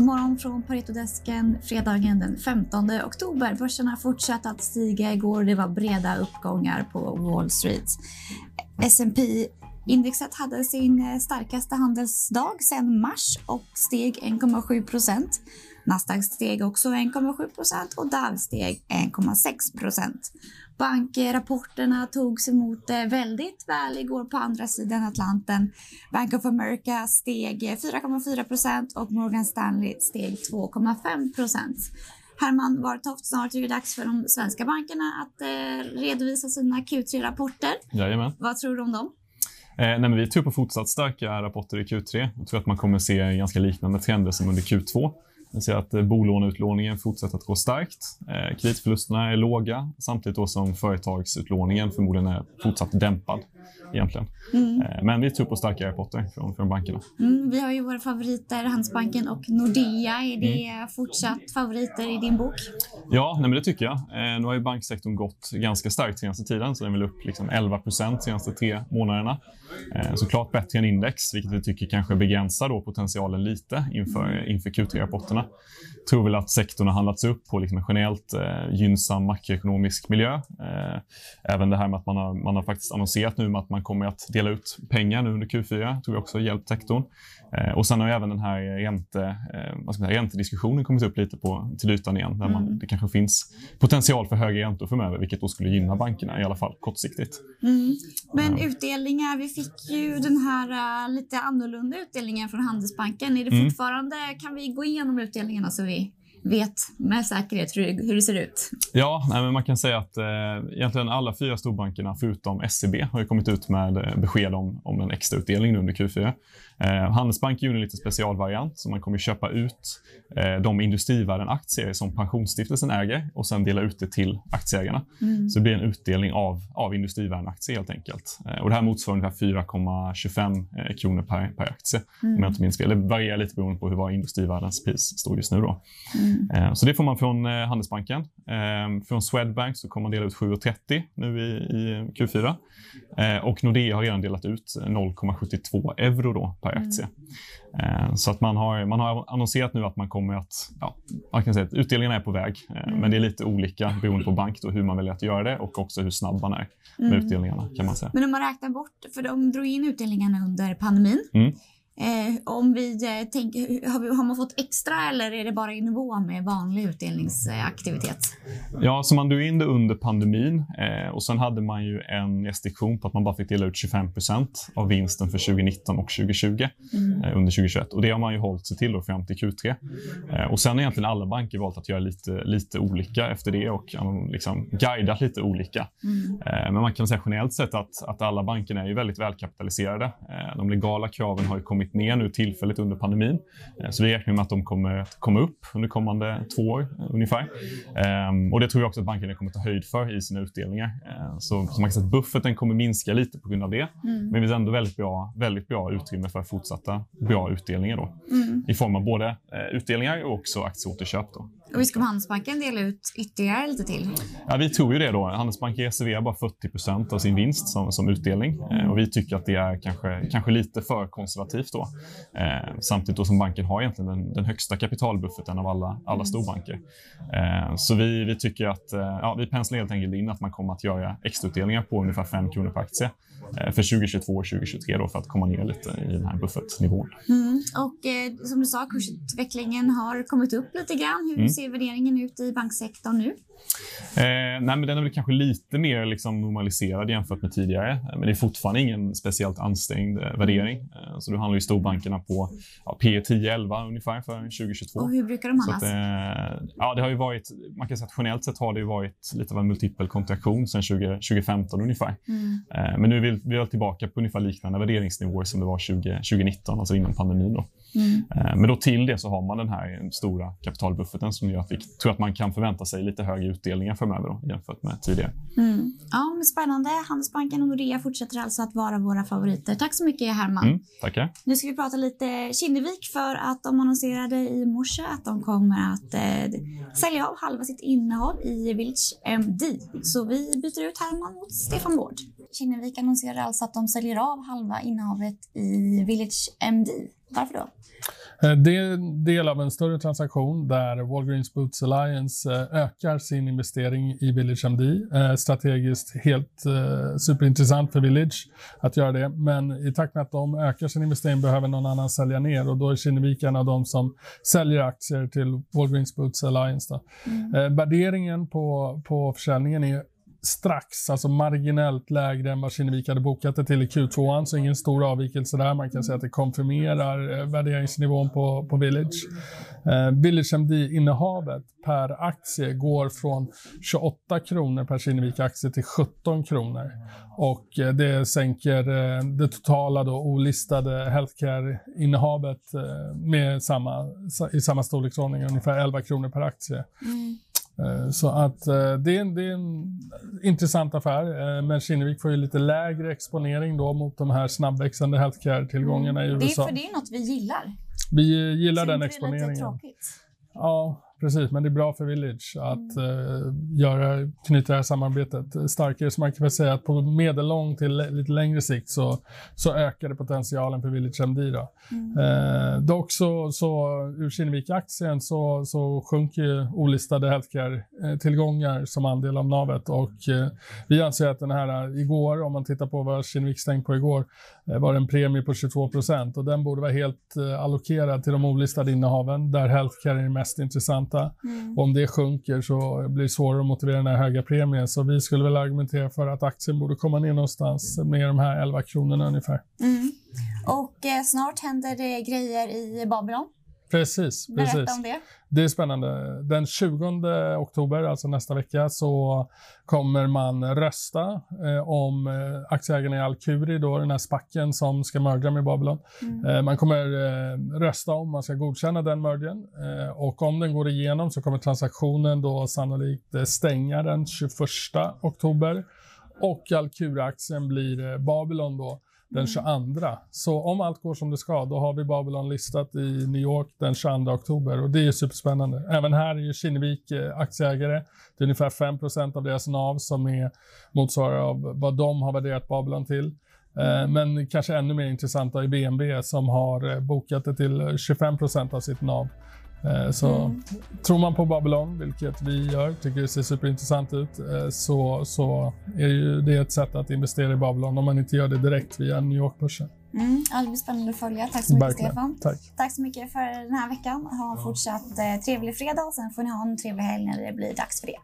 God morgon från Paretodesken fredagen den 15 oktober. Börserna fortsatte att stiga igår. Det var breda uppgångar på Wall Street. S&P Indexet hade sin starkaste handelsdag sedan mars och steg 1,7 procent. Nasdaq steg också 1,7 procent och Dow steg 1,6 procent. Bankrapporterna togs emot eh, väldigt väl igår på andra sidan Atlanten. Bank of America steg 4,4 procent och Morgan Stanley steg 2,5 procent. Herman Wartoft, snart är det dags för de svenska bankerna att eh, redovisa sina Q3-rapporter. Jajamän. Vad tror du om dem? Eh, nej, men vi tror på fortsatt starka rapporter i Q3. Jag tror att man kommer se ganska liknande trender som under Q2. Vi ser att eh, bolåneutlåningen fortsätter att gå starkt. Eh, kreditförlusterna är låga samtidigt då som företagsutlåningen förmodligen är fortsatt dämpad. Egentligen. Mm. Eh, men vi tror på starka rapporter från, från bankerna. Mm, vi har ju våra favoriter, Handelsbanken och Nordea. Är det mm. fortsatt favoriter i din bok? Ja, nej, men det tycker jag. Eh, nu har ju banksektorn gått ganska starkt senaste tiden, så den är väl upp liksom 11 procent senaste tre månaderna. Eh, såklart bättre än index, vilket vi tycker kanske begränsar då potentialen lite inför, inför Q3-rapporterna. tror väl att sektorn har handlats upp på liksom en generellt eh, gynnsam makroekonomisk miljö. Eh, även det här med att man har, man har faktiskt annonserat nu att man kommer att dela ut pengar nu under Q4, tror jag också har hjälpt sektorn. Eh, och sen har även den här ränte, eh, vad ska man säga, räntediskussionen kommit upp lite på, till ytan igen. Där man, mm. det kanske finns potential för högre räntor framöver, vilket då skulle gynna bankerna i alla fall kortsiktigt. Mm. Men utdelningar, vi fick ju den här uh, lite annorlunda utdelningen från Handelsbanken. Är det mm. fortfarande, mm. kan vi gå igenom utdelningarna så vi vet med säkerhet hur, hur det ser ut? Ja, nej, men man kan säga att eh, egentligen alla fyra storbankerna förutom SEB har kommit ut med eh, besked om, om en extrautdelning under Q4. Eh, Handelsbanken gjorde en lite specialvariant, så man kommer köpa ut eh, de Industrivärden-aktier som Pensionsstiftelsen äger och sen dela ut det till aktieägarna. Mm. Så det blir en utdelning av, av Industrivärden-aktier helt enkelt. Eh, och det här motsvarar ungefär 4,25 eh, kronor per, per aktie, mm. om jag inte minns fel. Det varierar lite beroende på hur var Industrivärdens pris står just nu. Då. Mm. Eh, så det får man från eh, Handelsbanken. Eh, från Swedbank så kommer man dela ut 7,30 nu i, i Q4. och Nordea har redan delat ut 0,72 euro då per mm. aktie. Mm. Så att man har, man har annonserat nu att man kommer att, ja, man kan säga att utdelningarna är på väg. Mm. Men det är lite olika beroende på bank då, hur man väljer att göra det och också hur snabb man är med mm. utdelningarna kan man säga. Men om man räknar bort, för de drog in utdelningarna under pandemin. Eh, om vi eh, tänker, har, har, man fått extra eller är det bara i nivå med vanlig utdelningsaktivitet? Ja, så man drog in det under pandemin eh, och sen hade man ju en restriktion på att man bara fick dela ut 25% av vinsten för 2019 och 2020 mm. Under 2021. Och det har man ju hållit sig till då fram till Q3. Eh, och sen har egentligen alla banker valt att göra lite, lite olika efter det och liksom guidat lite olika. Mm. Men man kan säga generellt sett att, att alla bankerna är ju väldigt välkapitaliserade. de legala kraven har ju kommit kommit ner nu tillfälligt under pandemin. Eh, så vi räknar med att de kommer att komma upp under kommande två år ungefär. Ehm, och det tror jag också att bankerna kommer att ta höjd för i sina utdelningar. Eh, så, så man kan säga att bufferten kommer minska lite på grund av det. Mm. Men det finns ändå väldigt bra, väldigt bra utrymme för fortsatta bra utdelningar då. Mm. I form av både eh, utdelningar och också aktieåterköp. Då. Och visst kommer Handelsbanken dela ut ytterligare lite till? Ja, vi tror ju det. då. Handelsbanken reserverar bara 40% av sin vinst som, som utdelning. Eh, och vi tycker att det är kanske, kanske lite för konservativt. då. Eh, samtidigt då som banken har egentligen den, den högsta kapitalbufferten av alla, alla mm. storbanker. Eh, så vi, vi tycker att eh, ja, vi penslar helt enkelt in att man kommer att göra extrautdelningar på ungefär 5 kronor per aktie för 2022 och 2023 då, för att komma ner lite i den här buffertnivån. Mm. Och eh, som du sa, kursutvecklingen har kommit upp lite grann. Hur mm ser värderingen ut i banksektorn nu? Eh, nej, men den är väl kanske lite mer liksom normaliserad jämfört med tidigare. Men det är fortfarande ingen speciellt ansträngd eh, värdering. Eh, så du handlar ju storbankerna på ja, P 10-11 ungefär för 2022. Och hur brukar de handlas? Eh, ja, det har ju varit, man kan säga att generellt sett har det varit lite av en multipel kontraktion sedan 20, 2015 ungefär. Mm. Eh, men nu är vi, vi är tillbaka på ungefär liknande värderingsnivåer som det var 20, 2019, alltså innan pandemin. Då. Mm. Eh, men då till det så har man den här stora kapitalbufferten som gör att vi tror att man kan förvänta sig lite högre utdelningar framöver då, jämfört med tidigare. Mm. Ja, men spännande. Handelsbanken och Nordea fortsätter alltså att vara våra favoriter. Tack så mycket Herman. Mm, tackar. Nu ska vi prata lite Kinnevik för att de annonserade i morse att de kommer att eh, sälja av halva sitt innehav i Village MD. Så vi byter ut Herman mot Stefan Wård. Kinnevik annonserar alltså att de säljer av halva innehavet i Village MD. Varför då? Eh, det är en del av en större transaktion där Walgreens Boots Alliance eh, ökar sin investering i Village MD. Eh, strategiskt helt superintressant för Village att göra det, men i takt med att de ökar sin investering behöver någon annan sälja ner och då är Kinnevik en av de som säljer aktier till Walgreens Boots Alliance. Mm. Värderingen på, på försäljningen är strax, alltså marginellt lägre än vad Kinnevik hade bokat det till i Q2, så ingen stor avvikelse där. Man kan säga att det konfirmerar eh, värderingsnivån på, på Village. Eh, Village MD-innehavet per aktie går från 28 kronor per Kinnevik-aktie till 17 kronor. Och eh, det sänker eh, det totala då olistade healthcare-innehavet med samma, i samma storleksordning, ungefär 11 kronor per aktie. Mm. Eh, så att eh, det är, en, det är en intressant affär, eh, men Kinnevik får ju lite lägre exponering då mot de här snabbväxande healthcare-tillgångarna mm. i USA. Det är för det är något vi gillar. Vi gillar Så den exponeringen. Det är lite tråkigt. Ja, Precis, men det är bra för Village att mm. uh, göra, knyta det här samarbetet starkare. Så man kan väl säga att på medellång till lite längre sikt så, så ökar det potentialen för Village MD. Då. Mm. Uh, dock så, så ur Kinnevik-aktien så, så sjunker ju olistade healthcare-tillgångar som andel av navet och uh, vi anser att den här igår, om man tittar på vad Kinnevik stängt på igår, var en premie på 22 procent och den borde vara helt allokerad till de olistade innehaven där healthcare är mest intressant ränta. Mm. Om det sjunker så blir det svårare att motivera den här höga premien. Så vi skulle väl argumentera för att aktien borde komma ner någonstans med de här 11 kronorna ungefär. Mm. Och eh, snart händer det grejer i Babylon. Precis. Berätta precis. om det. Det är spännande. Den 20 oktober, alltså nästa vecka, så kommer man rösta eh, om eh, aktieägarna i Alkuri, då, den här spacken som ska mörda med Babylon. Mm. Eh, man kommer eh, rösta om man ska godkänna den mergen eh, och om den går igenom så kommer transaktionen då sannolikt eh, stänga den 21 oktober och Alkura-aktien blir Babylon då den 22. Mm. Så om allt går som det ska, då har vi Babylon listat i New York den 22 oktober och det är superspännande. Även här är ju Kinnevik eh, aktieägare. Det är ungefär 5% av deras NAV som är motsvarar av vad de har värderat Babylon till. Eh, men kanske ännu mer intressanta är BNB som har eh, bokat det till 25% av sitt NAV. Eh, så mm. tror man på Babylon, vilket vi gör, tycker det ser superintressant ut, eh, så, så är ju det ett sätt att investera i Babylon om man inte gör det direkt via New York-börsen. Mm, det blir spännande att följa. Tack så mycket Verkligen. Stefan. Tack. Tack så mycket för den här veckan. Ha en fortsatt eh, trevlig fredag sen får ni ha en trevlig helg när det blir dags för det.